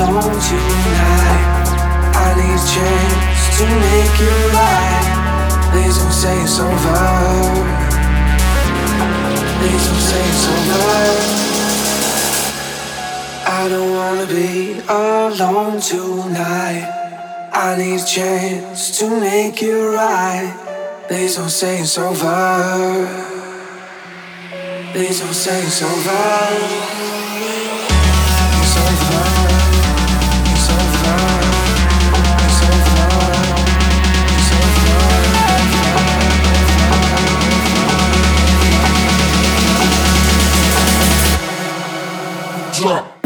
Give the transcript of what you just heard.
alone tonight. I need a chance to make it right. Please don't say it's over. Please don't say it's over. I don't wanna be alone tonight. I need a chance to make it right. Please don't say it's over. Please don't say it's over. It's. drop.